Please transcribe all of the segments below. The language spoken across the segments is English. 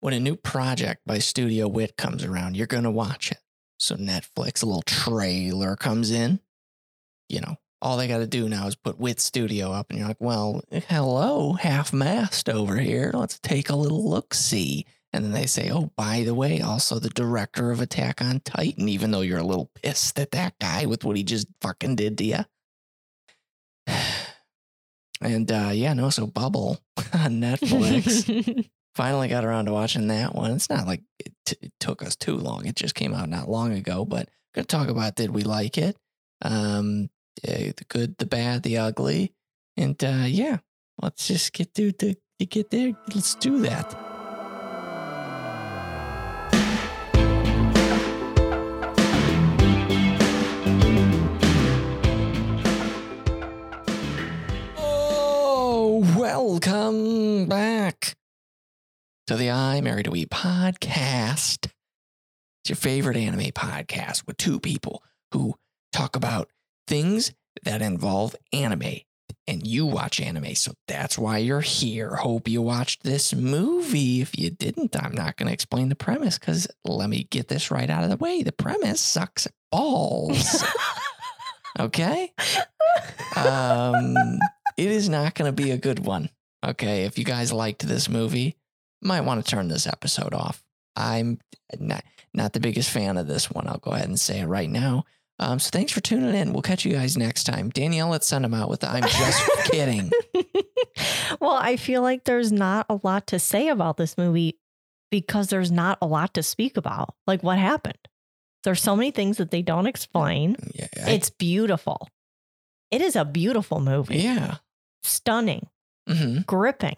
when a new project by Studio Wit comes around, you're going to watch it. So Netflix, a little trailer comes in. You know, all they got to do now is put Wit Studio up, and you're like, well, hello, half mast over here. Let's take a little look see. And then they say, oh, by the way, also the director of Attack on Titan, even though you're a little pissed at that guy with what he just fucking did to you. And uh, yeah, no, so Bubble on Netflix. Finally got around to watching that one. It's not like it, t- it took us too long. It just came out not long ago, but going to talk about did we like it? Um, yeah, the good, the bad, the ugly. And uh, yeah, let's just get to, to, to get there. Let's do that. Oh, welcome back to the I Married to We podcast. It's your favorite anime podcast with two people who talk about things that involve anime. And you watch anime, so that's why you're here. Hope you watched this movie. If you didn't, I'm not going to explain the premise because let me get this right out of the way. The premise sucks balls. okay? Um, it is not going to be a good one. Okay, if you guys liked this movie, might want to turn this episode off. I'm not not the biggest fan of this one. I'll go ahead and say it right now. Um, so thanks for tuning in. We'll catch you guys next time. Danielle, let's send them out with the I'm just kidding. well, I feel like there's not a lot to say about this movie because there's not a lot to speak about. Like what happened? There's so many things that they don't explain. Yeah, I- It's beautiful. It is a beautiful movie. yeah. Stunning, hmm gripping,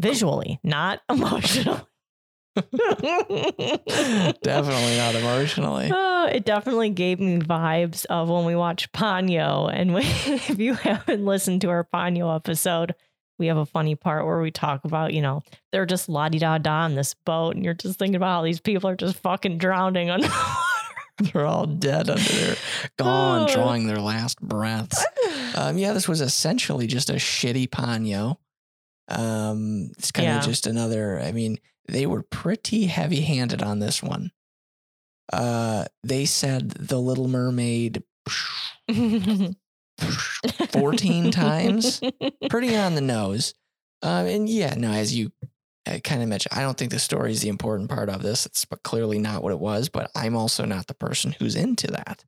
visually, not emotionally. Definitely not emotionally. Oh, it definitely gave me vibes of when we watched Ponyo. And we, if you haven't listened to our Ponyo episode, we have a funny part where we talk about, you know, they're just la di da da on this boat, and you're just thinking about how these people are just fucking drowning underwater. They're all dead under there, gone, Oh. drawing their last breaths. Um, yeah, this was essentially just a shitty Ponyo. Um, it's kind of Yeah. just another. I mean, they were pretty heavy handed on this one. Uh, they said the Little Mermaid 14 times, pretty on the nose. Um, and yeah, no, as you uh, kind of mentioned, I don't think the story is the important part of this. It's clearly not what it was. But I'm also not the person who's into that.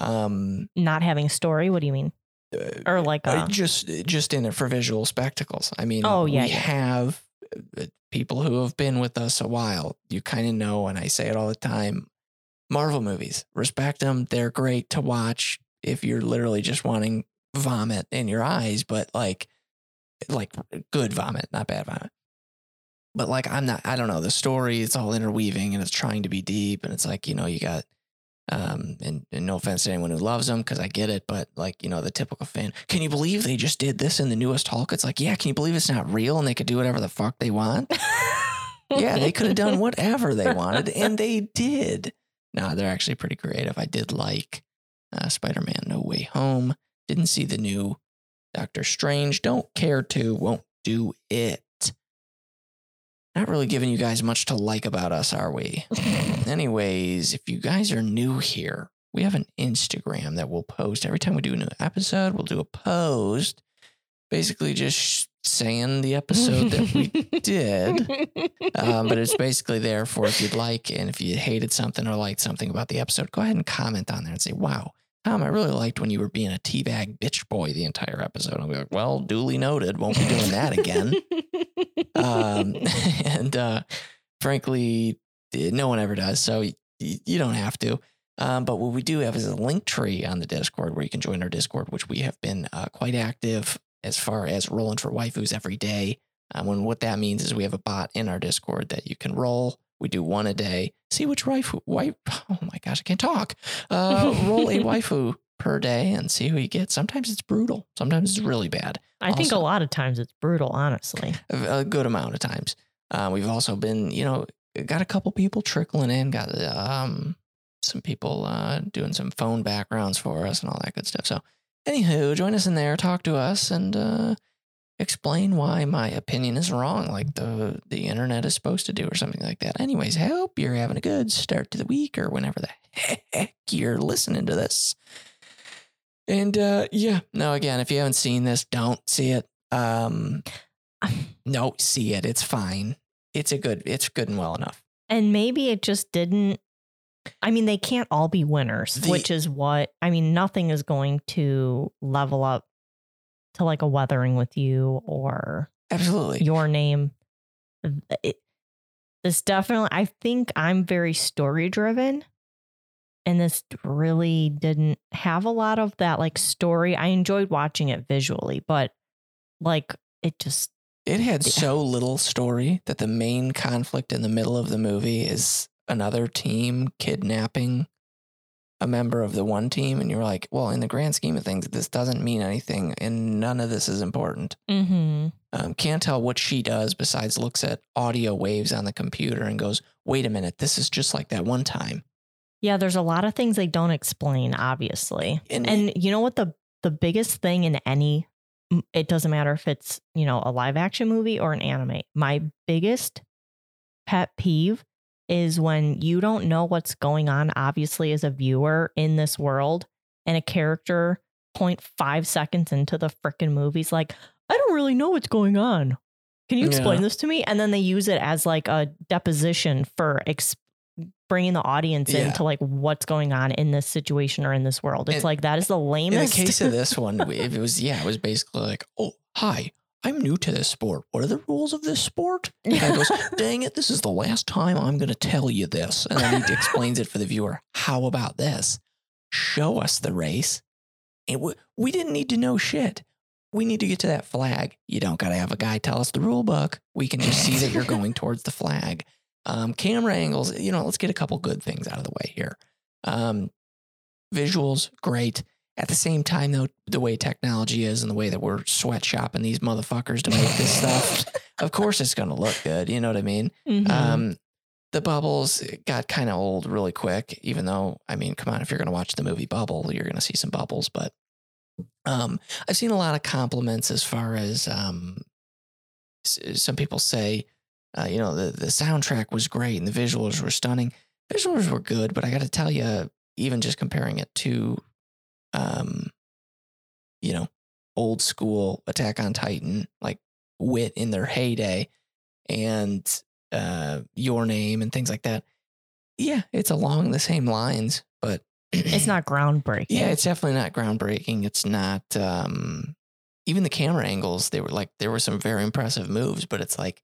Um, Not having a story. What do you mean? Uh, Or like uh, a, just just in it for visual spectacles. I mean, Oh, yeah, we yeah. have uh, people who have been with us a while. You kind of know, and I say it all the time. Marvel movies, respect them. They're great to watch if you're literally just wanting vomit in your eyes, but like, like good vomit, not bad vomit. But like, I'm not. I don't know. The story it's all interweaving and it's trying to be deep, and it's like you know you got um, and, and no offense to anyone who loves them because I get it, but like, you know, the typical fan, can you believe they just did this in the newest Hulk? It's like, yeah, can you believe it's not real and they could do whatever the fuck they want? yeah, they could have done whatever they wanted and they did. No, they're actually pretty creative. I did like uh, Spider Man No Way Home. Didn't see the new Doctor Strange. Don't care to, won't do it. Not really giving you guys much to like about us, are we? Anyways, if you guys are new here, we have an Instagram that we'll post every time we do a new episode. We'll do a post, basically just saying the episode that we did. Um, but it's basically there for if you'd like, and if you hated something or liked something about the episode, go ahead and comment on there and say, "Wow, Tom, I really liked when you were being a teabag bitch boy the entire episode." I'll be like, "Well, duly noted. Won't be doing that again." um, and uh, frankly, eh, no one ever does. So y- y- you don't have to. Um, but what we do have is a link tree on the Discord where you can join our Discord, which we have been uh, quite active as far as rolling for waifus every day. Um, and what that means is we have a bot in our Discord that you can roll. We do one a day. See which waifu, wife. Oh my gosh, I can't talk. Uh, roll a waifu per day and see who you get. Sometimes it's brutal. Sometimes it's really bad I think a lot of times it's brutal, honestly. a a good amount of times. Uh, we've also been, you know, got a couple people trickling in, got um, some people uh, doing some phone backgrounds for us and all that good stuff. So, anywho, join us in there, talk to us, and uh, explain why my opinion is wrong, like the the internet is supposed to do, or something like that. Anyways, I hope you're having a good start to the week, or whenever the heck you're listening to this. And uh, yeah, no, again, if you haven't seen this, don't see it. Um, no, see it. It's fine. It's a good. It's good and well enough. And maybe it just didn't. I mean, they can't all be winners, The- which is what I mean. Nothing is going to level up to like a Weathering with You or Absolutely. Your Name. It, this definitely, I think I'm very story driven. And this really didn't have a lot of that like story. I enjoyed watching it visually, but like it just, It had so little story that the main conflict in the middle of the movie is another team kidnapping a member of the one team. And you're like, well, in the grand scheme of things, this doesn't mean anything and none of this is important. mm-hmm. Um, can't tell what she does besides looks at audio waves on the computer and goes, wait a minute, this is just like that one time. yeah, there's a lot of things they don't explain, obviously. And, And you know what the the biggest thing in any it doesn't matter if it's, you know, a live action movie or an anime. My biggest pet peeve is when you don't know what's going on obviously as a viewer in this world and a character 0.5 seconds into the freaking movie's like, I don't really know what's going on. Can you explain Yeah. this to me? And then they use it as like a deposition for ex- bringing the audience Yeah. into like what's going on in this situation or in this world. It's And- like that is the lamest. in the case of this one, it was, yeah, it was basically like, oh, hi, I'm new to this sport. What are the rules of this sport? The guy goes, dang it, this is the last time I'm going to tell you this. And then he explains it for the viewer. How about this? Show us the race. And we, we didn't need to know shit. We need to get to that flag. You don't got to have a guy tell us the rule book. We can just see that you're going towards the flag. Um, camera angles, you know, let's get a couple good things out of the way here. Um, visuals, great. At the same time, though, the way technology is and the way that we're sweatshopping these motherfuckers to make this stuff, of course it's going to look good. You know what I mean? Mhm. Um, the bubbles got kind of old really quick, even though, I mean, come on, if you're going to watch the movie Bubble, you're going to see some bubbles. But um, I've seen a lot of compliments as far as um, s- some people say, uh, you know, the, the soundtrack was great and the visuals were stunning. Visuals were good, but I got to tell you, even just comparing it to, um, you know, old school Attack on Titan, like wit in their heyday, and uh, your name and things like that. Yeah, it's along the same lines, but it's not groundbreaking. yeah, it's definitely not groundbreaking. It's not um even the camera angles, they were like there were some very impressive moves, but it's like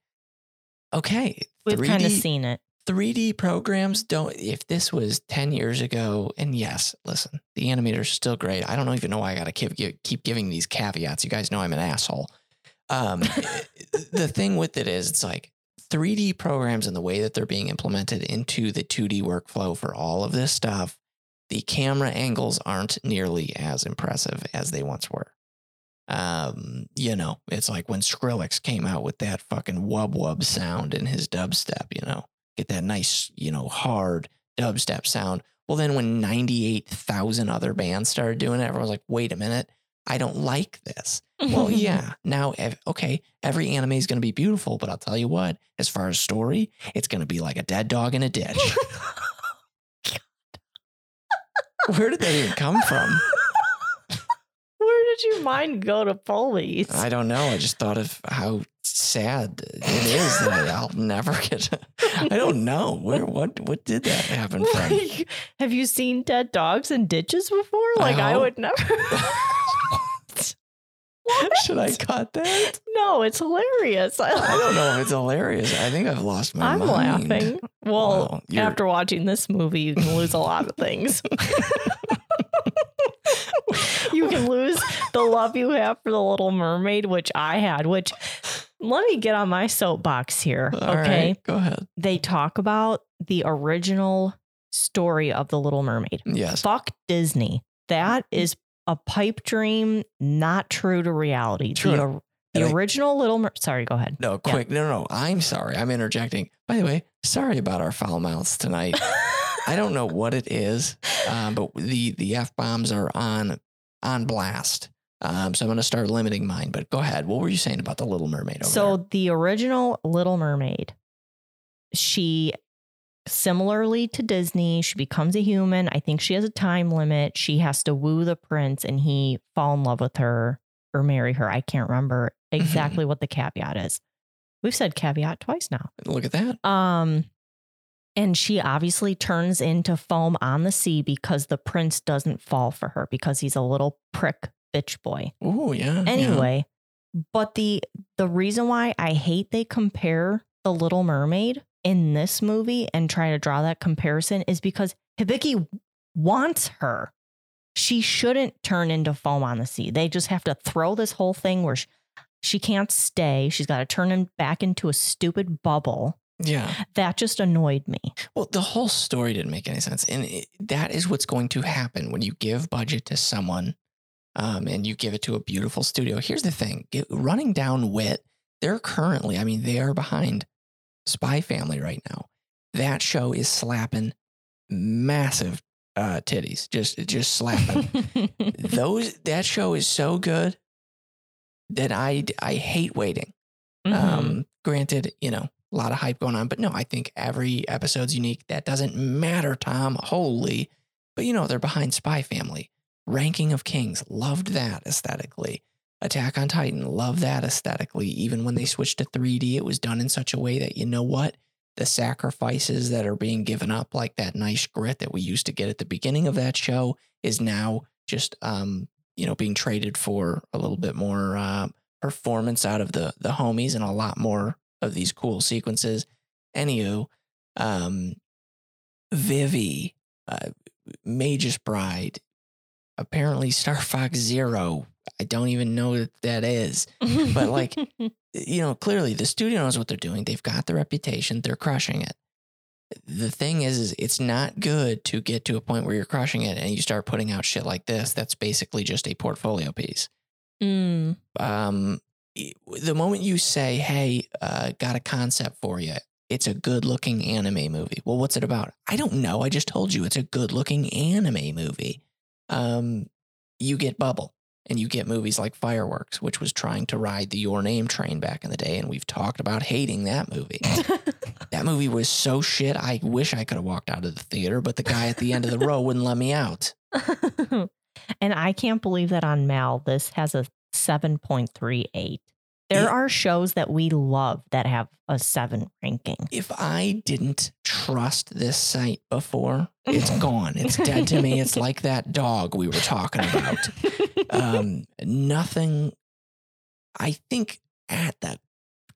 okay, We've kind of seen it. 3D programs don't if this was 10 years ago and yes, listen, the animators are still great. I don't even know why I got to keep keep giving these caveats. You guys know I'm an asshole. Um the thing with it is it's like 3D programs and the way that they're being implemented into the 2D workflow for all of this stuff, the camera angles aren't nearly as impressive as they once were. Um, you know, it's like when Skrillex came out with that fucking wub wub sound in his dubstep, you know, get that nice, you know, hard dubstep sound. Well, then when 98,000 other bands started doing it, everyone was like, wait a minute, I don't like this. Well, yeah. Now, ev- okay, every anime is going to be beautiful, but I'll tell you what, as far as story, it's going to be like a dead dog in a ditch. Where did that even come from? Where did your mind go to police? I don't know. I just thought of how sad it is that I'll never get. I don't know where. What? What did that happen from? Like, have you seen dead dogs in ditches before? Like I, hope- would never. What? Should I cut that? no, it's hilarious. I don't know if it's hilarious. I think I've lost my I'm mind. laughing. Well, Wow, after watching this movie, you can lose a lot of things. you can lose the love you have for the Little Mermaid, which I had. Which let me get on my soapbox here. All okay, right, go ahead. they talk about the original story of the Little Mermaid. Yes. Fuck Disney. That mm-hmm. is a pipe dream, not true to reality. True. The, the I- original Little Mer- Sorry, go ahead. No, Yeah. quick. No, no, no. I'm sorry. I'm interjecting. By the way, sorry about our foul mouths tonight. I don't know what it is, um, but the the f bombs are on on blast. Um, so I'm going to start limiting mine. But go ahead. What were you saying about the Little Mermaid? Over So there? the original Little Mermaid, she similarly to Disney, she becomes a human. I think she has a time limit. She has to woo the prince and he fall in love with her or marry her. I can't remember Mm-hmm. exactly what the caveat is. We've said caveat twice now. look at that. Um and she obviously turns into foam on the sea because the prince doesn't fall for her because he's a little prick bitch boy Oh yeah. yeah. anyway but the the reason why i hate they compare the little mermaid in this movie and try to draw that comparison is because hibiki wants her she shouldn't turn into foam on the sea they just have to throw this whole thing where she, she can't stay she's got to turn in back into a stupid bubble Yeah. that just annoyed me Well, the whole story didn't make any sense, and it, that is what's going to happen when you give budget to someone, um, and you give it to a beautiful studio. Here's the thing: get, running down wit. They're currently, I mean, they are behind Spy Family right now. That show is slapping massive uh, titties, just just slapping. Those that show is so good that I I hate waiting. Mhm. Um, granted, you know, a lot of hype going on, but no, I think every episode's unique. That doesn't matter, Tom. Holy. But you know, they're behind Spy Family. Ranking of Kings, loved that aesthetically. Attack on Titan, loved that aesthetically. Even when they switched to 3D, it was done in such a way that, you know what? The sacrifices that are being given up, like that nice grit that we used to get at the beginning of that show, is now just, um, you know, being traded for a little bit more uh, performance out of the the homies and a lot more of these cool sequences. Anywho, um, Vivy, uh, Magus Bride, apparently Star Fox Zero. I don't even know what that is. but, like, You know, clearly the studio knows what they're doing. They've got the reputation. They're crushing it. The thing is, is it's not good to get to a point where you're crushing it and you start putting out shit like this. That's basically just a portfolio piece Mm. um, the moment you say, "Hey, uh, got a concept for you," it's a good-looking anime movie. Well, what's it about? I don't know. I just told you it's a good-looking anime movie. Um, you get Bubble, and you get movies like Fireworks, which was trying to ride the Your Name train back in the day, and we've talked about hating that movie. that movie was so shit. I wish I could have walked out of the theater, but the guy at the end of the row wouldn't let me out. and I can't believe that on Mal, this has a 7.38. There are shows that we love that have a seven ranking. if I didn't trust this site before, it's gone. It's dead to me. It's like that dog we were talking about. Um, nothing. I think at the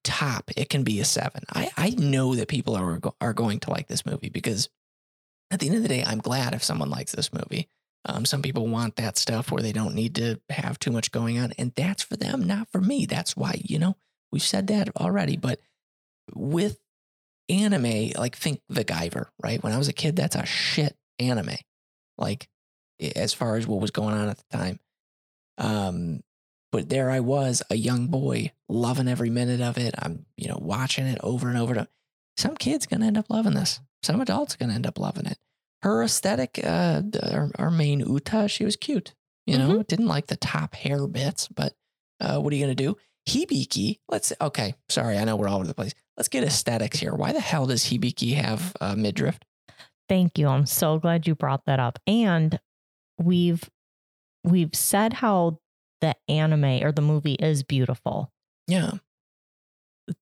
top, it can be a seven. I, I know that people are are going to like this movie because at the end of the day, I'm glad if someone likes this movie. Um, some people want that stuff where they don't need to have too much going on, and that's for them, not for me. That's why you know we've said that already. But with anime, like think The Guyver, right? When I was a kid, that's a shit anime. Like as far as what was going on at the time. Um, but there I was, a young boy, loving every minute of it. I'm, you know, watching it over and over. To, some kid's gonna end up loving this. Some adults gonna end up loving it. Her aesthetic, uh, our, our main Uta, she was cute. You know, didn't like the top hair bits, but uh, what are you gonna do? Hibiki, let's okay. Sorry, I know we're all over the place. Let's get aesthetics here. Why the hell does Hibiki have uh, midriff? Thank you. I'm so glad you brought that up. And we've we've said how the anime or the movie is beautiful. Yeah,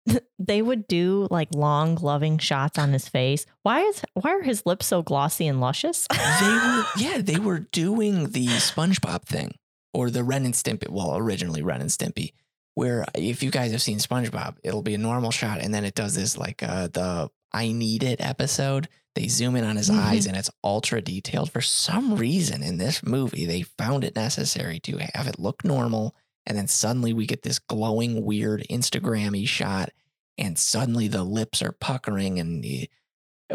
they would do like long loving shots on his face. Why is why are his lips so glossy and luscious? they were. Yeah, they were doing the SpongeBob thing or the Ren and Stimpy. Well, originally Ren and Stimpy, where if you guys have seen SpongeBob, it'll be a normal shot, and then it does this like uh, the "I Need It" episode. They zoom in on his Mhm. eyes, and it's ultra detailed. For some reason, in this movie, they found it necessary to have it look normal, and then suddenly we get this glowing, weird Instagrammy shot, and suddenly the lips are puckering, and the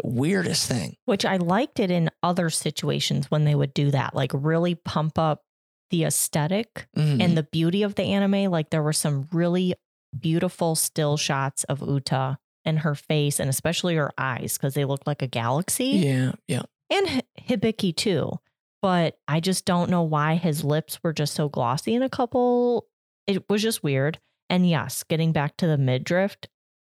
weirdest thing. Which I liked it in other situations when they would do that, like really pump up the aesthetic Mhm. and the beauty of the anime. Like there were some really beautiful still shots of Uta and her face, and especially her eyes because they look like a galaxy. yeah, yeah. And Hi- Hibiki too. But I just don't know why his lips were just so glossy in a couple. It was just weird. And yes, getting back to the midriff,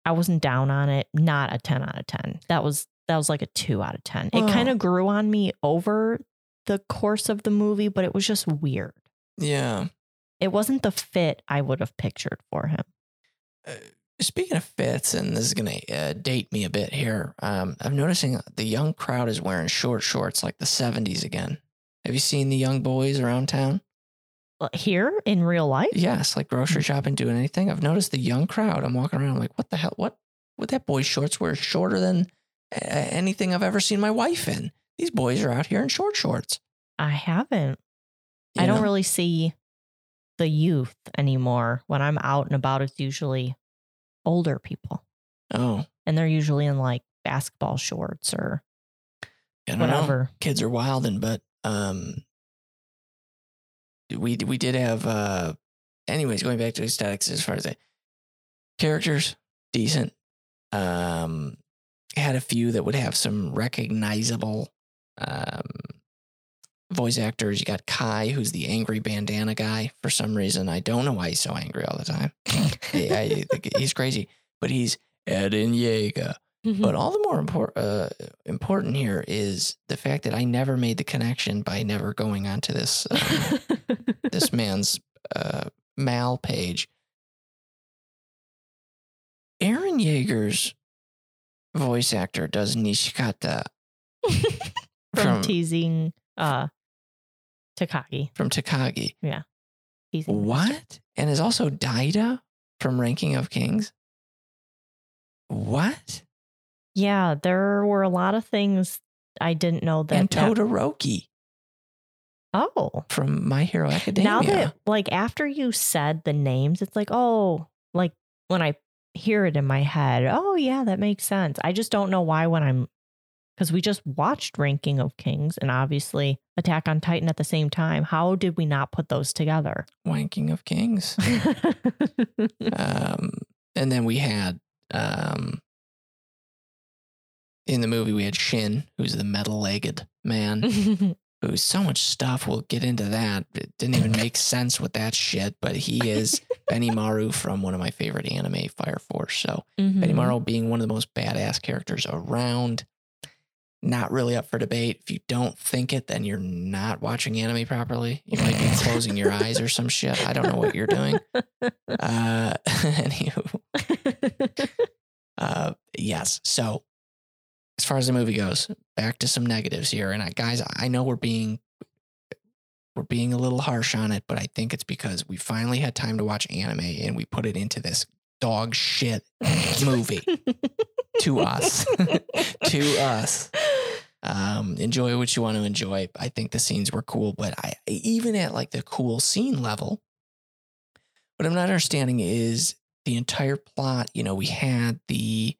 I wasn't down on it. Not a 10 out of 10. That was that was like a 2 out of 10. It kind of grew on me over the course of the movie, but it was just weird. Yeah. It wasn't the fit I would have pictured for him. Uh, speaking of fits, and this is going to uh, date me a bit here, um, I'm noticing the young crowd is wearing short shorts like the 70s again. Have you seen the young boys around town? Here in real life? Yes, like grocery mm. shopping, doing anything. I've noticed the young crowd. I'm walking around I'm like, what the hell? What? What that boy's shorts were shorter than anything I've ever seen my wife in. These boys are out here in short shorts. I haven't. you I don't know? really see the youth anymore. When I'm out and about, it's usually older people. Oh, And they're usually in like basketball shorts or don't know. whatever. kids are wilding, but um, we we did have uh, anyways. Going back to aesthetics, as far as the characters, decent. Um, had a few that would have some recognizable um voice actors. You got Kai, who's the angry bandana guy. For some reason, I don't know why he's so angry all the time. He's crazy, but he's Eren Yeager. But all the more uh, important here is the fact that I never made the connection by never going onto this um, this man's uh, Mal page. Eren Yeager's voice actor does Nishikata from, from- teasing uh Takagi. from Takagi. Yeah. Teasing What? And is also Daida from Ranking of Kings. What? Yeah, there were a lot of things I didn't know that. and that- Todoroki oh, from My Hero Academia. now that like after you said the names, it's like oh, like when I hear it in my head, oh yeah, that makes sense. I just don't know why when I'm because we just watched Ranking of Kings and obviously Attack on Titan at the same time. How did we not put those together? Ranking of Kings. um, and then we had um, in the movie we had Shin, who's the metal-legged man, who's so much stuff. We'll get into that. It didn't even make sense with that shit, but he is Benimaru from one of my favorite anime, Fire Force. So Mhm. Benimaru being one of the most badass characters around. Not really up for debate. If you don't think it, then you're not watching anime properly. You might be closing your eyes or some shit. I don't know what you're doing. Uh, anywho, uh, yes. So, as far as the movie goes, back to some negatives here. And I, guys, I know we're being we're being a little harsh on it, but I think it's because we finally had time to watch anime and we put it into this dog shit movie to us. to us. Um, enjoy what you want to enjoy. I think the scenes were cool, but I even at like the cool scene level, what I'm not understanding is the entire plot. You know, we had the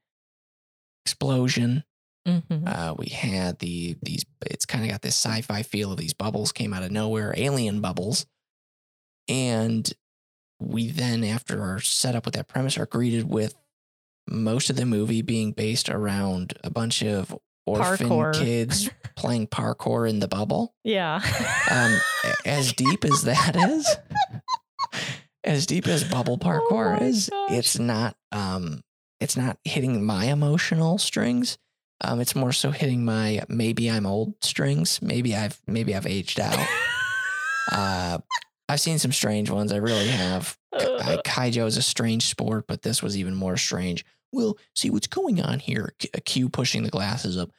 explosion. Mhm. Uh, we had the these. It's kind of got this sci-fi feel of these bubbles came out of nowhere, alien bubbles, and we then, after our setup with that premise, are greeted with most of the movie being based around a bunch of orphan Parkour. kids playing parkour in the bubble. Yeah. Um, as deep as that is, as deep as bubble parkour Oh is, gosh. it's not. Um, it's not hitting my emotional strings. Um, it's more so hitting my maybe I'm old strings. Maybe I've maybe I've aged out. uh, I've seen some strange ones. I really have. I, Kaijo is a strange sport, but this was even more strange. Well, see what's going on here. Q- Q pushing the glasses up.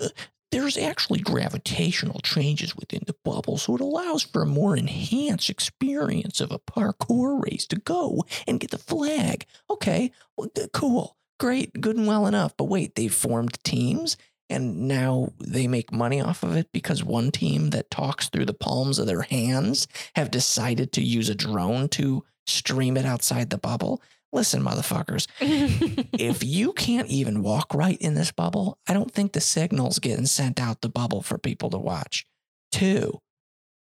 Uh, there's actually gravitational changes within the bubble, so it allows for a more enhanced experience of a parkour race to go and get the flag. Okay, well, cool, great, good and well enough. But wait, they formed teams and now they make money off of it because one team that talks through the palms of their hands have decided to use a drone to stream it outside the bubble. Listen, motherfuckers, if you can't even walk right in this bubble, I don't think the signal's getting sent out the bubble for people to watch. Two,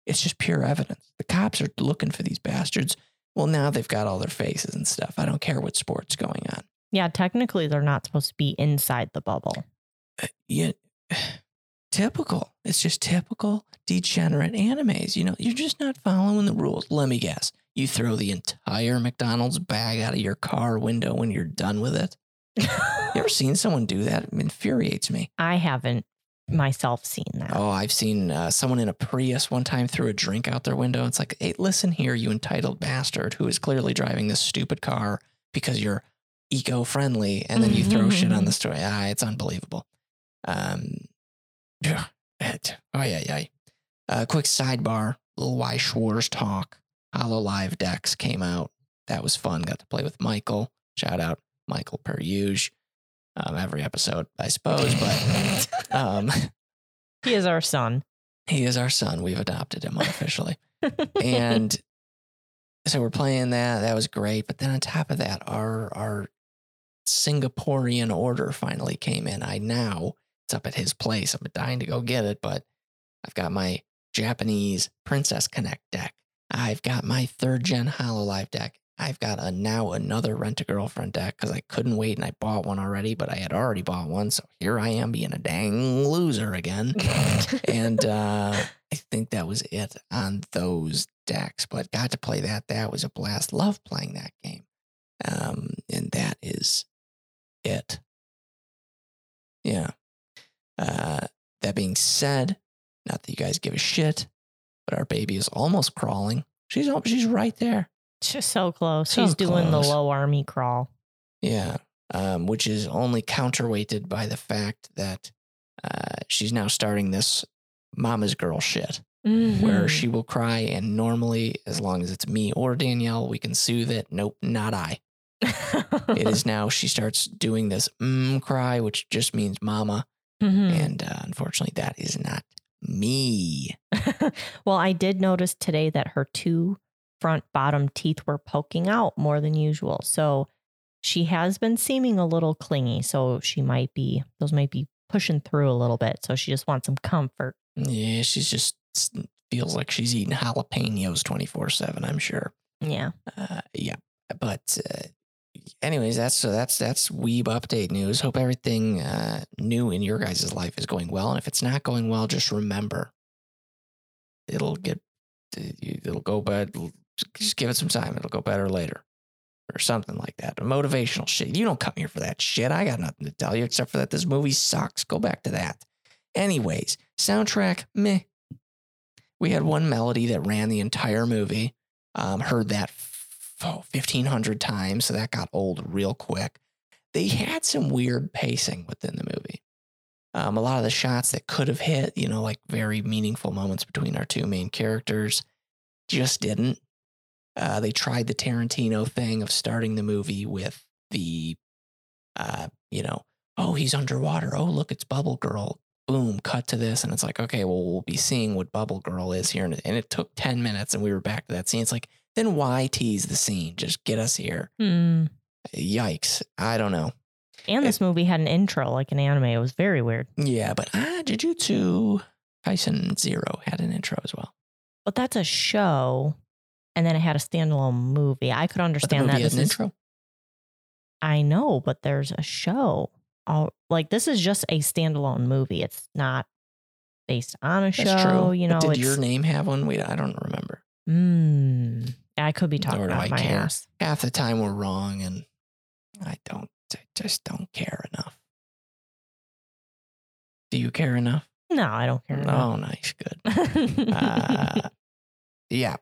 it's just pure evidence. The cops are looking for these bastards. Well, now they've got all their faces and stuff. I don't care what sport's going on. Yeah, technically they're not supposed to be inside the bubble. Uh, Yeah, typical. It's just typical degenerate animes. You know, you're just not following the rules. Let me guess. You throw the entire McDonald's bag out of your car window when you're done with it. You ever seen someone do that? It infuriates me. I haven't myself seen that. Oh, I've seen uh, someone in a Prius one time threw a drink out their window. It's like, hey, listen here, you entitled bastard who is clearly driving this stupid car because you're eco friendly, and then you throw shit on the story. Ah, it's unbelievable. Um, yeah, it, oh yeah, yeah. Uh, quick sidebar: little Weiss Schwarz talk. Hololive decks came out. That was fun. Got to play with Michael. Shout out Michael per usual. Um, every episode, I suppose, but um, he is our son. he is our son. We've adopted him unofficially, and so we're playing that. That was great. But then on top of that, our our Singaporean order finally came in. I now it's up at his place. I'm dying to go get it, but I've got my Japanese Princess Connect deck. I've got my third gen Hololive deck. I've got a now another rent a girlfriend deck because I couldn't wait and I bought one already, but I had already bought one. So here I am being a dang loser again. and uh, I think that was it on those decks, but got to play that. That was a blast. Love playing that game. Um, and that is it. Yeah. Uh, that being said, not that you guys give a shit, but our baby is almost crawling. She's she's right there. She's so close. So She's doing the low army crawl. Yeah. Um, which is only counterweighted by the fact that uh, she's now starting this mama's girl shit where Mhm. she will cry. And normally, as long as it's me or Danielle, we can soothe it. Nope, not I. It is now she starts doing this mm cry, which just means mama. Mhm. And uh, unfortunately, that is not me. well, I did notice today that her two front bottom teeth were poking out more than usual. So she has been seeming a little clingy. So she might be, those might be pushing through a little bit. So she just wants some comfort. Yeah, she's just feels like she's eating jalapenos 24 7, I'm sure. Yeah. Uh, yeah, but uh, anyways, that's so that's that's Weeb update news. Hope everything uh, new in your guys' life is going well, and if it's not going well, just remember it'll get it'll go bad. Just give it some time; it'll go better later, or something like that. Motivational shit. You don't come here for that shit. I got nothing to tell you except for that this movie sucks. Go back to that. Anyways, soundtrack meh. We had one melody that ran the entire movie. Um, heard that oh, 1,500 times, so that got old real quick. They had some weird pacing within the movie. Um, a lot of the shots that could have hit, you know, like very meaningful moments between our two main characters, just didn't. Uh, they tried the Tarantino thing of starting the movie with the, uh, you know, oh, he's underwater. Oh, look, it's Bubble Girl. Boom, cut to this. And it's like, okay, well, we'll be seeing what Bubble Girl is here. And it took 10 minutes and we were back to that scene. It's like, then why tease the scene? Just get us here. Hmm. Yikes. I don't know. And this movie had an intro like an anime. It was very weird. Yeah, but ah, Jujutsu Kaisen Zero had an intro as well. But that's a show. And then it had a standalone movie. I could But understand that. This an is, intro. I know, but there's a show. Oh, like this is just a standalone movie. It's not based on a show. True. You But know, did it's, your name have one? Wait, I don't remember. Mm, I could be talking about I my care. ass. Half the time we're wrong, and I don't. I just don't care enough. Do you care enough? No, I don't care. Oh, nice, good. uh, yeah.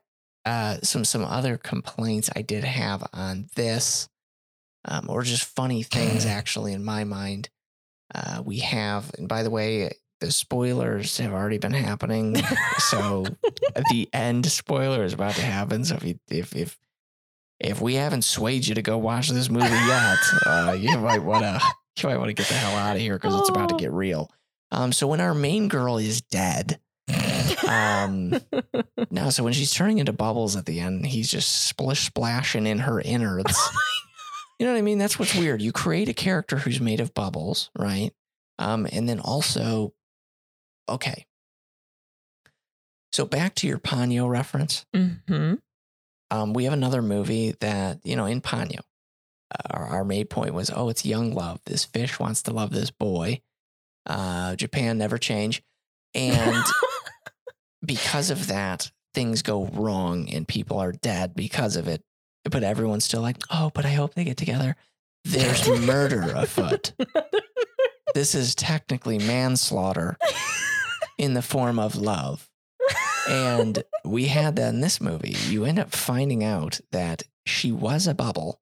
Uh, some some other complaints I did have on this, um, or just funny things actually in my mind. Uh, we have, and by the way, the spoilers have already been happening. so the end spoiler is about to happen. So if you, if if if we haven't swayed you to go watch this movie yet, uh, you might want to you might want to get the hell out of here because it's about to Oh. get real. Um, so when our main girl is dead, um, no, so when she's turning into bubbles at the end, he's just splish splashing in her innards. you know what I mean? That's what's weird. You create a character who's made of bubbles, right? Um, and then also, okay. So back to your Ponyo reference. hmm Um, we have another movie that, you know, in Ponyo, uh, our, our main point was, oh, it's young love. This fish wants to love this boy. Uh, Japan never change. And because of that, things go wrong and people are dead because of it. But everyone's still like, oh, but I hope they get together. There's murder afoot. This is technically manslaughter in the form of love. And we had that in this movie. You end up finding out that she was a bubble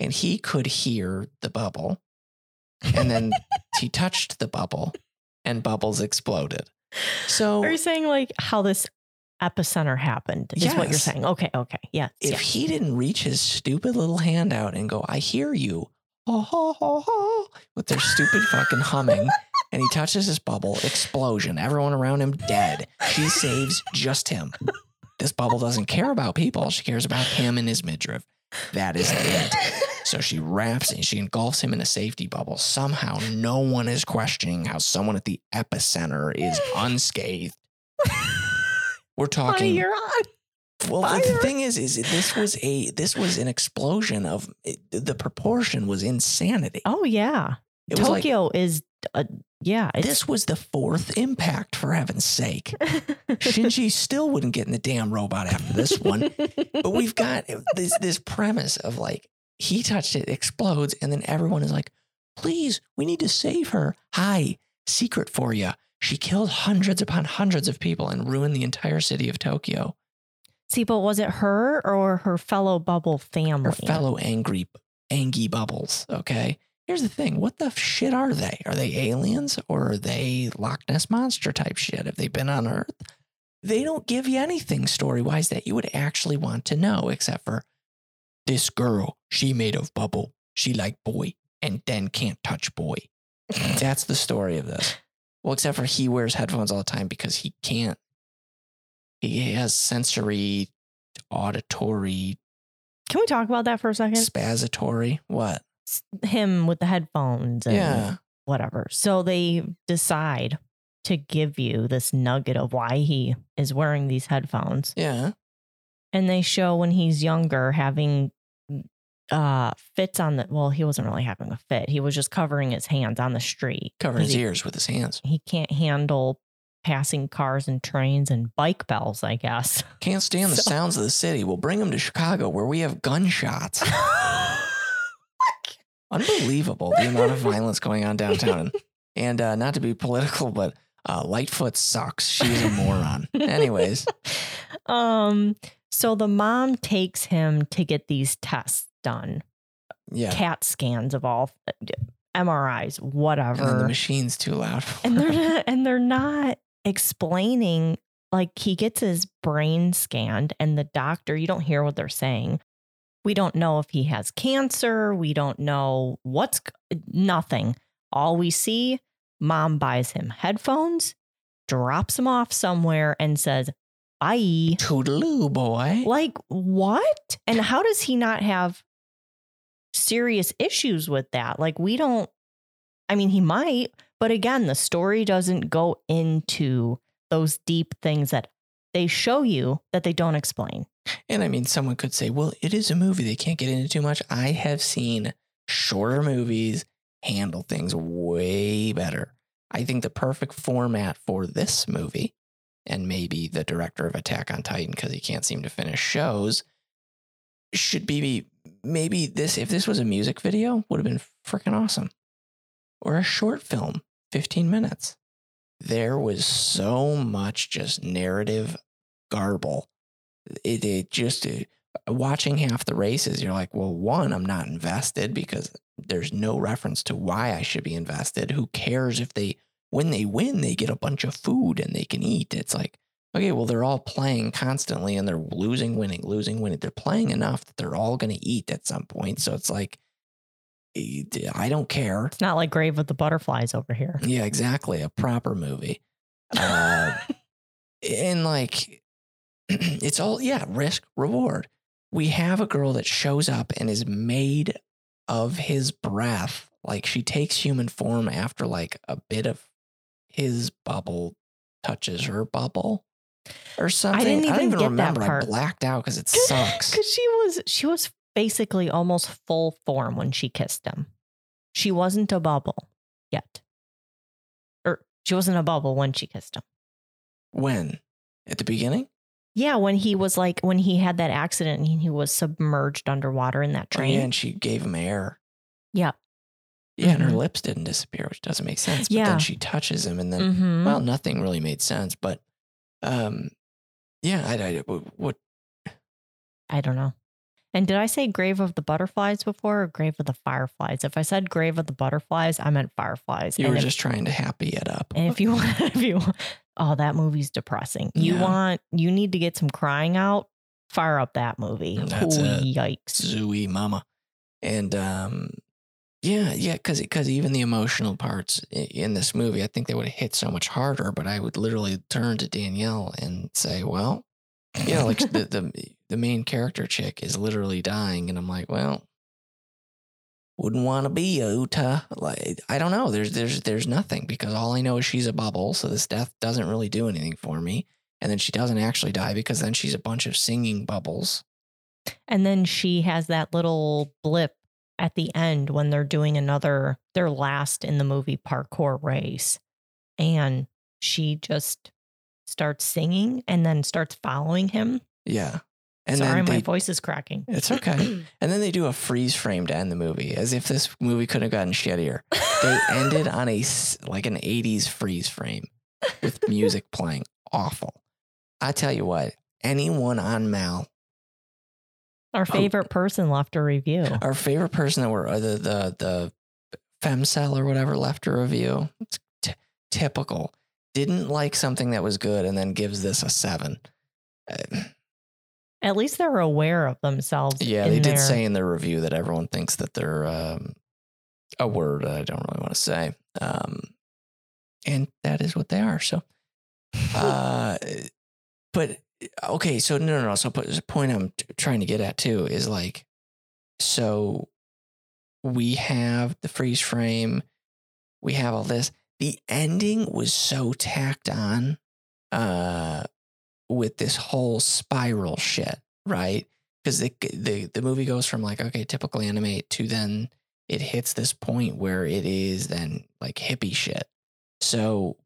and he could hear the bubble. And then he touched the bubble and bubbles exploded. So Are you saying like how this epicenter happened? Is what you're saying. Okay, okay. Yes. if yes. he didn't reach his stupid little hand out and go, I hear you, ha, ha, ha, ha, with their stupid fucking humming, and he touches his bubble, explosion, everyone around him dead. She saves just him. This bubble doesn't care about people. She cares about him and his midriff. That is it. So she wraps and she engulfs him in a safety bubble. Somehow, no one is questioning how someone at the epicenter is unscathed. We're talking you're on. well, the thing is, is this was a this was an explosion of the proportion was insanity. Oh yeah. It was like Tokyo is uh, yeah, this was the fourth impact for heaven's sake. Shinji still wouldn't get in the damn robot after this one. But we've got this this premise of like he touched it, explodes, and then everyone is like, "Please, we need to save her." Hi, secret for you. She killed hundreds upon hundreds of people and ruined the entire city of Tokyo. See, but was it her or her fellow bubble family? Her fellow angry angy bubbles. Okay. Here's the thing. What the shit are they? Are they aliens or are they Loch Ness monster type shit? Have they been on Earth? They don't give you anything story wise that you would actually want to know, except for this girl, she made of bubble. She like boy and then can't touch boy. That's the story of this. Well, except for he wears headphones all the time because he can't. He has sensory, auditory, Can we talk about that for a second? spasatory. What? Him with the headphones and Yeah. whatever. So they decide to give you this nugget of why he is wearing these headphones. Yeah. And they show when he's younger having uh fits on the well, he wasn't really having a fit. He was just covering his hands on the street. Covering his he, ears with his hands. He can't handle passing cars and trains and bike bells, I guess. Can't stand the sounds of the city. We'll bring him to Chicago where we have gunshots. Unbelievable the amount of violence going on downtown. And uh, not to be political, but uh, Lightfoot sucks. She's a moron. Anyways, um so the mom takes him to get these tests done yeah. cat scans of all mris whatever. And the machine's too loud. and they're not, and they're not explaining like he gets his brain scanned and the doctor you don't hear what they're saying we don't know if he has cancer. We don't know what's uh, nothing. All we see mom buys him headphones drops him off somewhere and says bye. Toodaloo, boy. like what? And how does he not have serious issues with that? Like we don't i mean he might but again the story doesn't go into those deep things that they show you that they don't explain And I mean, someone could say, well, it is a movie. They can't get into too much. I have seen shorter movies handle things way better. I think the perfect format for this movie, and maybe the director of Attack on Titan, because he can't seem to finish shows, should be maybe this, if this was a music video, would have been freaking awesome. Or a short film, 15 minutes. There was so much just narrative garble it, it just uh, watching half the races you're like well one i'm not invested because there's no reference to why i should be invested. Who cares if they when they win they get a bunch of food and they can eat. It's like okay well they're all playing constantly and they're losing winning losing winning. They're playing enough that they're all going to eat at some point. So it's like i don't care. It's not like grave with the butterflies over here. Yeah exactly. A proper movie. Uh, and like it's all yeah risk reward. We have a girl that shows up and is made of his breath. Like she takes human form after like a bit of his bubble touches her bubble or something. I didn't don't even even get that remember. I blacked out because it sucks. because she was she was basically almost full form when she kissed him. She wasn't a bubble yet. Or she wasn't a bubble when she kissed him. When? At the beginning? Yeah, when he was like when he had that accident and he was submerged underwater in that Oh, train. yeah, and she gave him air. Yeah. Yeah, and her Mhm. lips didn't disappear, which doesn't make sense. But Yeah. then she touches him, and then Mhm. well, nothing really made sense. But um, yeah, I, I what I don't know. And did I say Grave of the Butterflies before or Grave of the Fireflies? If I said Grave of the Butterflies, I meant Fireflies. you and were if, just trying to happy it up. and if you want, if you, oh, that movie's depressing. You Yeah. want, you need to get some crying out. Fire up that movie. That's it. Yikes. Zooey mama. And um yeah, yeah, cuz cuz even the emotional parts in this movie, I think they would have hit so much harder, but I would literally turn to Danielle and say, "Well, you know, like the the the main character chick is literally dying and I'm like, "Well, wouldn't want to be a Uta. Like I don't know. There's there's there's nothing because all I know is she's a bubble, so this death doesn't really do anything for me. And then she doesn't actually die because then she's a bunch of singing bubbles. And then she has that little blip at the end when they're doing another, their last in the movie parkour race. And she just starts singing and then starts following him. Yeah. And Sorry, then my voice is cracking. It's okay. and then they do a freeze frame to end the movie, as if this movie couldn't have gotten shittier. They ended on a like an '80s freeze frame with music playing. Awful. I tell you what, anyone on Mal, Our favorite person left a review. our favorite person that were uh, the the the or whatever left a review. It's t- typical. Didn't like something that was good and then gives this a seven. Uh, At least they're aware of themselves. Yeah, they did their- say in their review that everyone thinks that they're um, a word I don't really want to say. Um, and that is what they are. So, uh, but okay, so no, no, no. So, but the point I'm t- trying to get at too is like, so we have the freeze frame, we have all this. The ending was so tacked on, uh, with this whole spiral shit, right? Because the, the the movie goes from like okay, typical anime to then it hits this point where it is then like hippie shit. So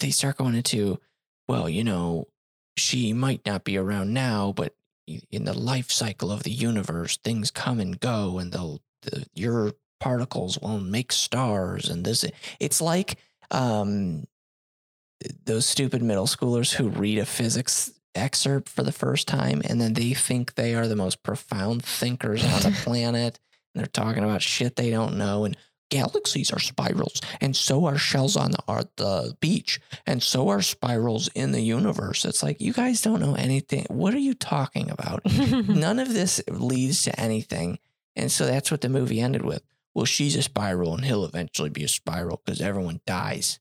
they start going into, well, you know, she might not be around now, but in the life cycle of the universe, things come and go, and they'll the, your particles will make stars, and this. It's like um, those stupid middle schoolers who read a physics excerpt for the first time, and then they think they are the most profound thinkers on the planet, and they're talking about shit they don't know, and galaxies are spirals, and so are shells on the, are the beach, and so are spirals in the universe. It's like you guys don't know anything. What are you talking about? None of this leads to anything, and so that's what the movie ended with. Well, she's a spiral, and he'll eventually be a spiral because everyone dies.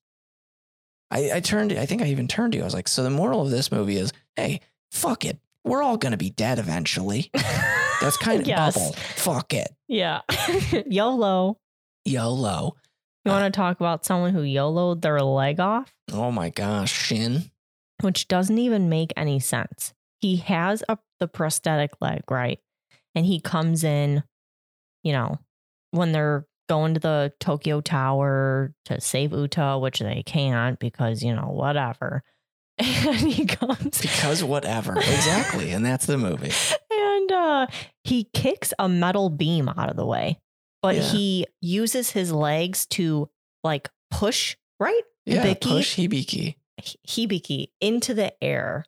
I, I turned. I think I even turned to you. I was like, so the moral of this movie is, hey, fuck it. We're all gonna be dead eventually. That's kind of Yes. bubble. Fuck it. Yeah. YOLO. YOLO. You want to talk about someone who YOLO'd their leg off? Oh my gosh, Shin. which doesn't even make any sense. He has a the prosthetic leg, right? And he comes in, you know, when they're going to the Tokyo Tower to save Uta, which they can't because, you know, whatever. And he comes Because whatever. exactly. And that's the movie. and uh he kicks a metal beam out of the way. But Yeah. he uses his legs to like push, right? Yeah. Hibiki? Push Hibiki. Hibiki into the air,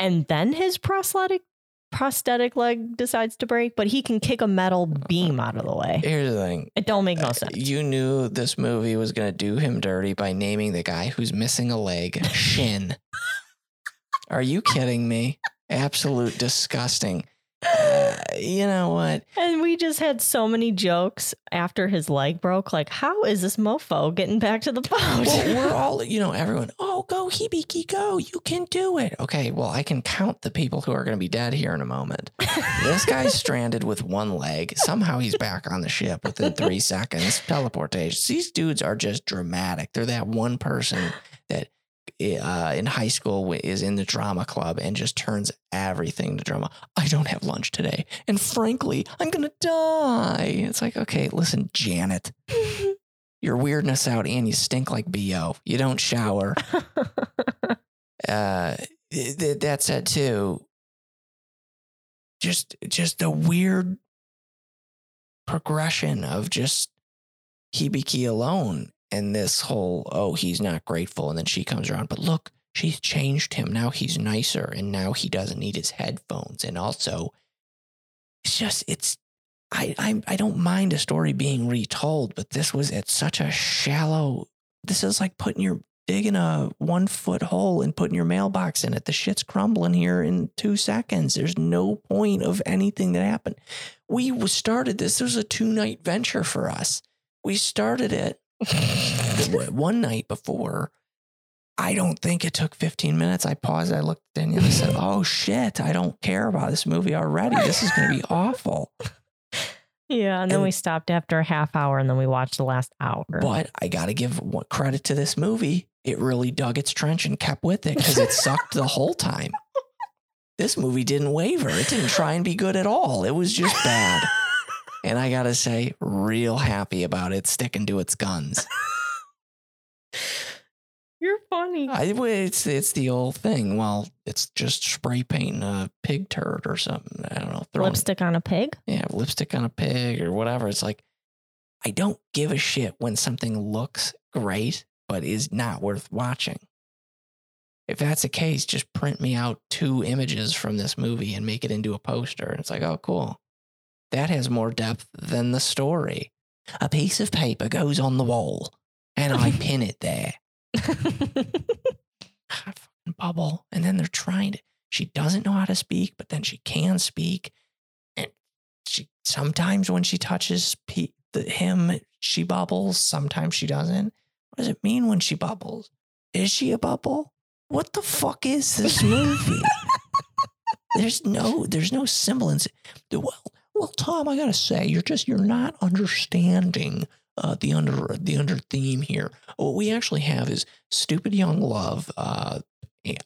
and then his prosthetic prosthetic leg decides to break, but he can kick a metal beam out of the way. Here's the thing. It don't make no Uh, sense. You knew this movie was going to do him dirty by naming the guy who's missing a leg Shin. Are you kidding me? Absolute disgusting. Uh, you know what? And we just had so many jokes after his leg broke. Like, how is this mofo getting back to the boat? Well, we're all, you know, everyone, oh, go Hibiki, go. You can do it. Okay, well, I can count the people who are going to be dead here in a moment. This guy's stranded with one leg. Somehow he's back on the ship within three seconds. Teleportation. These dudes are just dramatic. They're that one person that uh, in high school is in the drama club and just turns everything to drama. I don't have lunch today. And frankly, I'm going to die. It's like, okay, listen, Janet. your weirdness out and you stink like bo you don't shower uh th- th- that said too just just a weird progression of just hibiki alone and this whole oh he's not grateful and then she comes around but look she's changed him now he's nicer and now he doesn't need his headphones and also it's just it's I, I I don't mind a story being retold, but this was at such a shallow. This is like putting your digging a one foot hole and putting your mailbox in it. The shit's crumbling here in two seconds. There's no point of anything that happened. We started this. This was a two night venture for us. We started it one night before. I don't think it took 15 minutes. I paused. I looked at Danielle and I said, Oh shit, I don't care about this movie already. This is going to be awful. yeah, and then And- we stopped after a half hour, and then we watched the last hour. But I got to give one- credit to this movie. It really dug its trench and kept with it because it sucked the whole time. This movie didn't waver. It didn't try and be good at all. It was just bad. And I got to say, real happy about it sticking to its guns. You're funny. I, it's, it's the old thing. Well, it's just spray painting a pig turd or something. I don't know. throwing- Lipstick on a pig. yeah, lipstick on a pig or whatever. It's like, I don't give a shit when something looks great, but is not worth watching. If that's the case, just print me out two images from this movie and make it into a poster. And it's like, oh, cool. That has more depth than the story. A piece of paper goes on the wall and I pin it there. God, fucking bubble. And then they're trying to, she doesn't know how to speak, but then she can speak. And she, sometimes when she touches pe- the, him, she bubbles. Sometimes she doesn't. What does it mean when she bubbles? Is she a bubble? What the fuck is this movie? there's no, there's no semblance. Well, well, Tom, I gotta say, you're just, you're not understanding uh, the under, the under theme here. What we actually have is stupid young love, uh,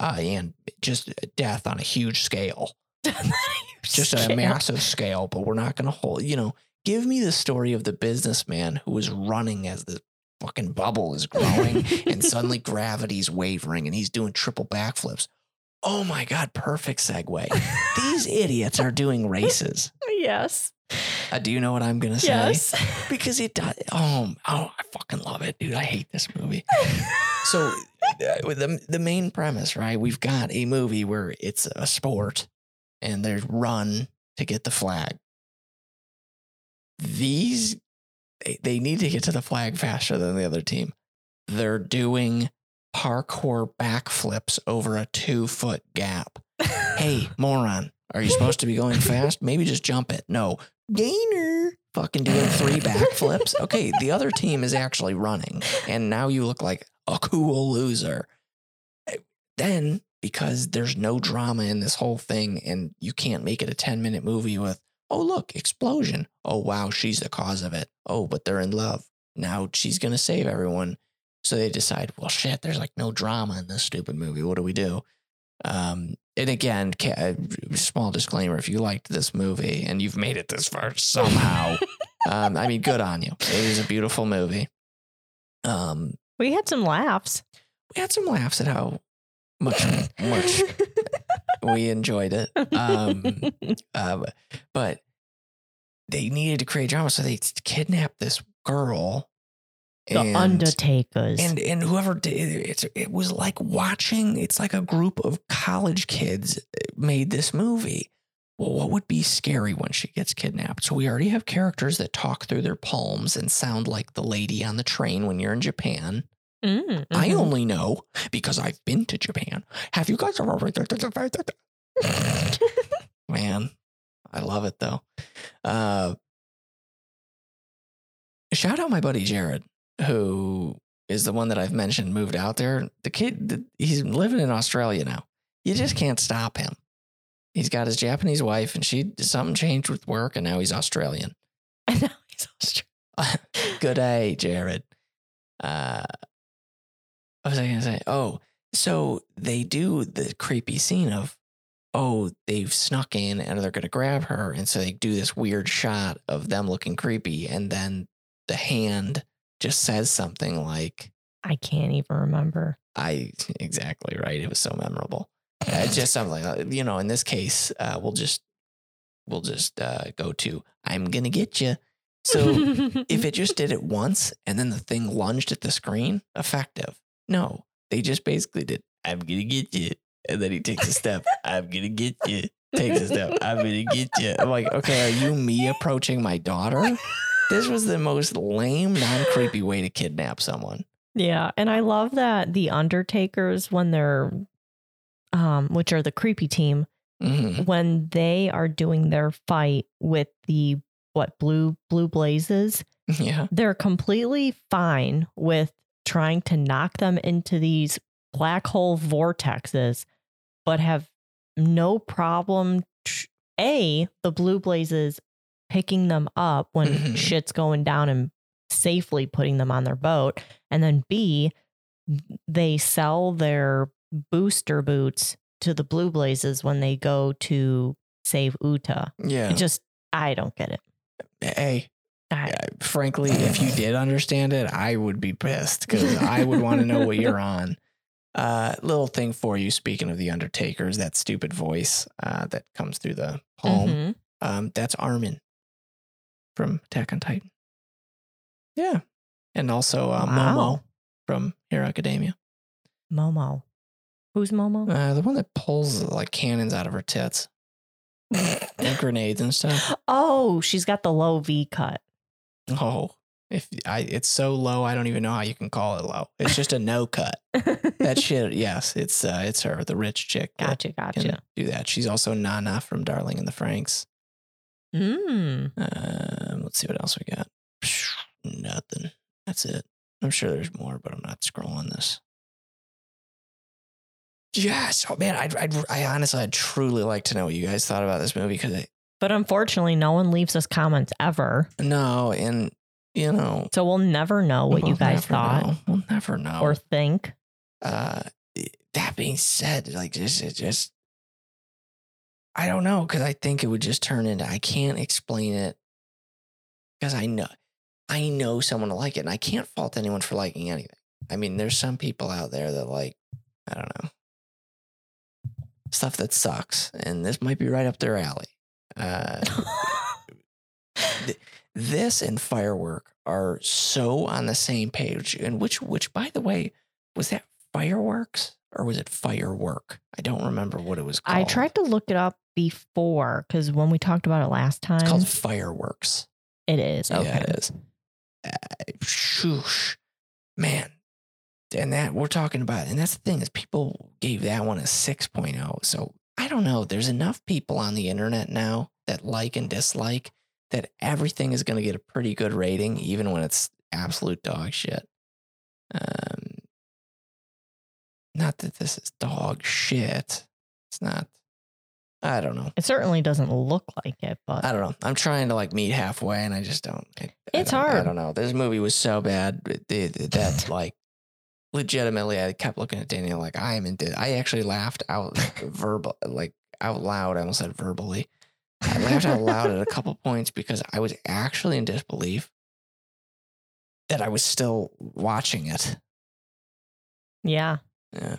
and just death on a huge scale just a massive scale, but we're not going to hold, you know, give me the story of the businessman who is running as the fucking bubble is growing and suddenly gravity's wavering and he's doing triple backflips. Oh my God, perfect segue. These idiots are doing races. Yes. Uh, do you know what I'm going to say? Yes. Because it does. Oh, oh, I fucking love it, dude. I hate this movie. So, uh, the, the main premise, right? We've got a movie where it's a sport and they run to get the flag. These, they, they need to get to the flag faster than the other team. They're doing parkour backflips over a two foot gap. Hey, moron, are you supposed to be going fast? Maybe just jump it. No, gainer. Fucking doing three backflips. Okay, the other team is actually running, and now you look like a cool loser. Eh, then, because there's no drama in this whole thing, and you can't make it a 10 minute movie with, oh, look, explosion. Oh, wow, she's the cause of it. Oh, but they're in love. Now she's going to save everyone. So they decide, well, shit, there's like no drama in this stupid movie. What do we do? Um, and again, ca- uh, small disclaimer: if you liked this movie and you've made it this far somehow, um, I mean, good on you. It is a beautiful movie. Um, we had some laughs. we had some laughs at how much much we enjoyed it. Um, uh, but they needed to create drama, so they kidnapped this girl. The and- Undertakers. and and whoever did it, it's it was like watching. It's like a group of college kids made this movie. Well, what would be scary when she gets kidnapped? So we already have characters that talk through their palms and sound like the lady on the train when you're in Japan. Mm, I mhm. only know because I've been to Japan. Have you guys ever? Man, I love it though. Uh, shout out my buddy Jared, who is the one that I've mentioned moved out there. The kid, he's living in Australia now. You just can't stop him. He's got his Japanese wife, and she something changed with work, and now he's Australian. I know he's Australian. Good day, Jared. Uh, what was I going to say? Oh, so they do the creepy scene of, oh, they've snuck in and they're going to grab her. And so they do this weird shot of them looking creepy. And then the hand just says something like, I can't even remember. I exactly right. It was so memorable. Uh, just something like, you know, in this case, uh, we'll just we'll just uh, go to I'm gonna get you. So if it just did it once and then the thing lunged at the screen, effective. No, they just basically did I'm gonna get you, and then he takes a step. I'm gonna get you. Takes a step. I'm gonna get you. I'm like, okay, are you me approaching my daughter? This was the most lame, non creepy way to kidnap someone. Yeah, and I love that the Undertakers when they're um which are the creepy team Mhm. when they are doing their fight with the what blue blue blazes, Yeah. they're completely fine with trying to knock them into these black hole vortexes but have no problem tr- a the blue blazes picking them up when Mhm. shit's going down and safely putting them on their boat and then b they sell their booster boots to the blue blazes when they go to save uta Yeah. it just i don't get it hey, I, uh, frankly, if you did understand it, I would be pissed because I would want to know what you're on. Uh, little thing for you. Speaking of the Undertakers, that stupid voice uh, that comes through the palm. Mhm. Um, that's Armin from Attack on Titan. Yeah, and also uh, Momo from Hero Academia. momo who's momo Uh, the one that pulls like cannons out of her tits and grenades and stuff. Oh, she's got the low V cut. Oh, if I, it's so low, I don't even know how you can call it low. It's just a no cut. That shit, yes, it's uh, it's her, the rich chick. gotcha, gotcha. Do that. She's also Nana from Darling in the Franxx. Mm. Um, let's see what else we got. Nothing. That's it. I'm sure there's more, but I'm not scrolling this. Yes. Oh man, I'd, I'd I honestly, I'd truly like to know what you guys thought about this movie because I, But unfortunately, no one leaves us comments ever. no, and you know So we'll never know what you we'll guys never thought know. We'll never know. or think. uh, that being said, like just, it just, I don't know because I think it would just turn into I can't explain it because I know, I know someone will like it, and I can't fault anyone for liking anything. I mean, there's some people out there that like, I don't know, stuff that sucks, and this might be right up their alley. Uh, this and firework are so on the same page and which which by the way was that fireworks or was it firework? I don't remember what it was called. I tried to look it up before because when we talked about it last time, it's called fireworks. It is. Okay. yeah it is. Uh, shoosh man and that we're talking about and that's the thing is people gave that one a 6.0 so i don't know there's enough people on the internet now that like and dislike that everything is going to get a pretty good rating even when it's absolute dog shit. Um not that this is dog shit it's not i don't know It certainly doesn't look like it, but I don't know. I'm trying to like meet halfway, and I just don't. I, I It's don't- I don't know. This movie was so bad that like legitimately, I kept looking at Daniel like I am in. I actually laughed out verbal, like out loud. I almost said verbally. I laughed out loud at a couple points because I was actually in disbelief that I was still watching it. yeah, Yeah.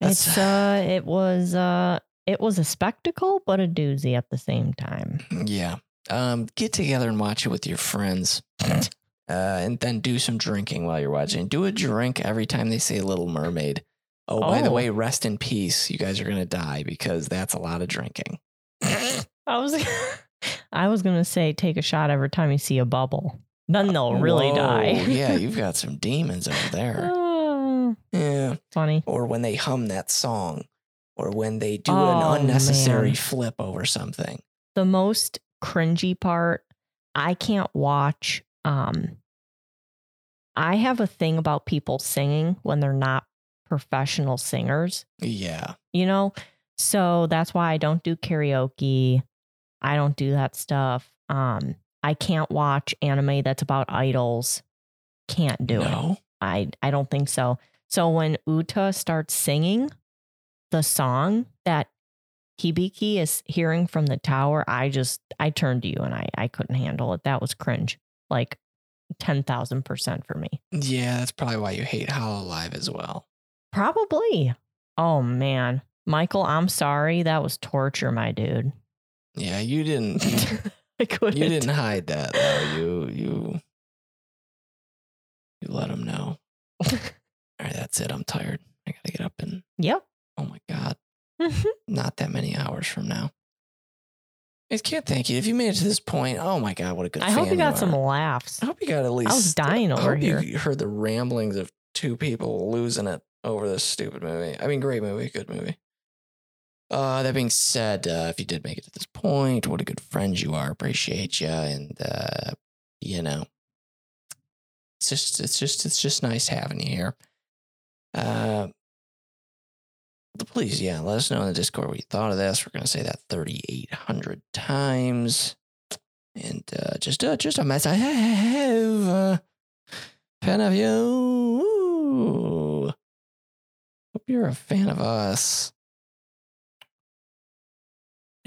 it's uh, it was uh, it was a spectacle, but a doozy at the same time. Yeah. Um, get together and watch it with your friends. Uh, and then do some drinking while you're watching. Do a drink every time they say Little Mermaid. Oh, by the Oh. way, rest in peace. You guys are gonna die because that's a lot of drinking. I was, I was gonna say take a shot every time you see a bubble. Then they'll really Whoa, die. yeah, you've got some demons over there. Oh, Yeah. funny. Or when they hum that song. Or when they do Oh, an unnecessary man. flip over something. The most cringy part, I can't watch. Um, I have a thing about people singing when they're not professional singers. Yeah. you know? So that's why I don't do karaoke. I don't do that stuff. Um, I can't watch anime that's about idols. Can't do it. I I don't think so. So when Uta starts singing the song that Hibiki is hearing from the tower. I just I turned to you and I I couldn't handle it. That was cringe. Like ten thousand percent for me. Yeah, that's probably why you hate Hololive as well. Probably. Oh man. Michael, I'm sorry. That was torture, my dude. Yeah, you didn't. I couldn't. You didn't hide that though. You you you let him know. All right, that's it. I'm tired. I gotta get up and Yep. oh my god, Mhm. not that many hours from now. I can't thank you if you made it to this point. Oh my god, what a good. I hope you got some laughs. I hope you got at least. I was dying I over hope here. You heard the ramblings of two people losing it over this stupid movie. I mean, great movie, good movie. Uh, that being said, uh, if you did make it to this point, what a good friend you are. Appreciate you, and uh, you know, it's just, it's just, it's just nice having you here. Uh, please, yeah, let us know in the Discord what you thought of this. We're gonna say that thirty eight hundred times, and uh, just, uh, just a mess I have. Uh, fan of you. Ooh. Hope you're a fan of us.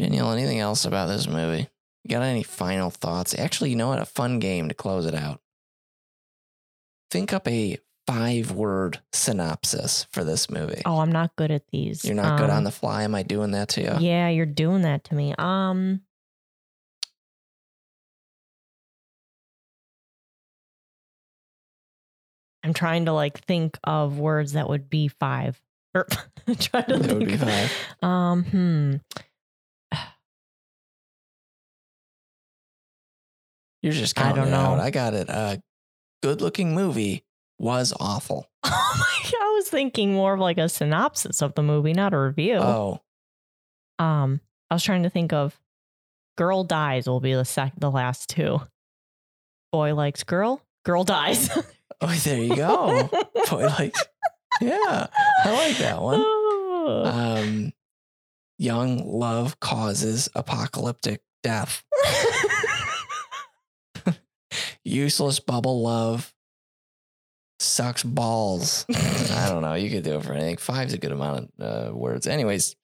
Danielle, anything else about this movie? You got any final thoughts? Actually, you know what? A fun game to close it out. Think up a five word synopsis for this movie. Oh, I'm not good at these. You're not good Um, on the fly. Am I doing that to you? Yeah, you're doing that to me. Um I'm trying to like think of words that would be five. Or try to That would think be five. Um, hmm. You're just I don't it out. know. I got it. A good looking movie was awful. Oh my god, I was thinking more of like a synopsis of the movie, not a review. Oh, Um, I was trying to think of girl dies will be the sec the last two. Boy likes girl, girl dies. oh, there you go. Boy, like, yeah, I like that one. Um, young love causes apocalyptic death. Useless bubble love sucks balls. I don't know. You could do it for anything. Five's a good amount of uh, words. Anyways,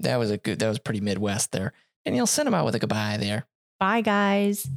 that was a good. That was pretty Midwest there. And you'll send them out with a goodbye there. Bye guys.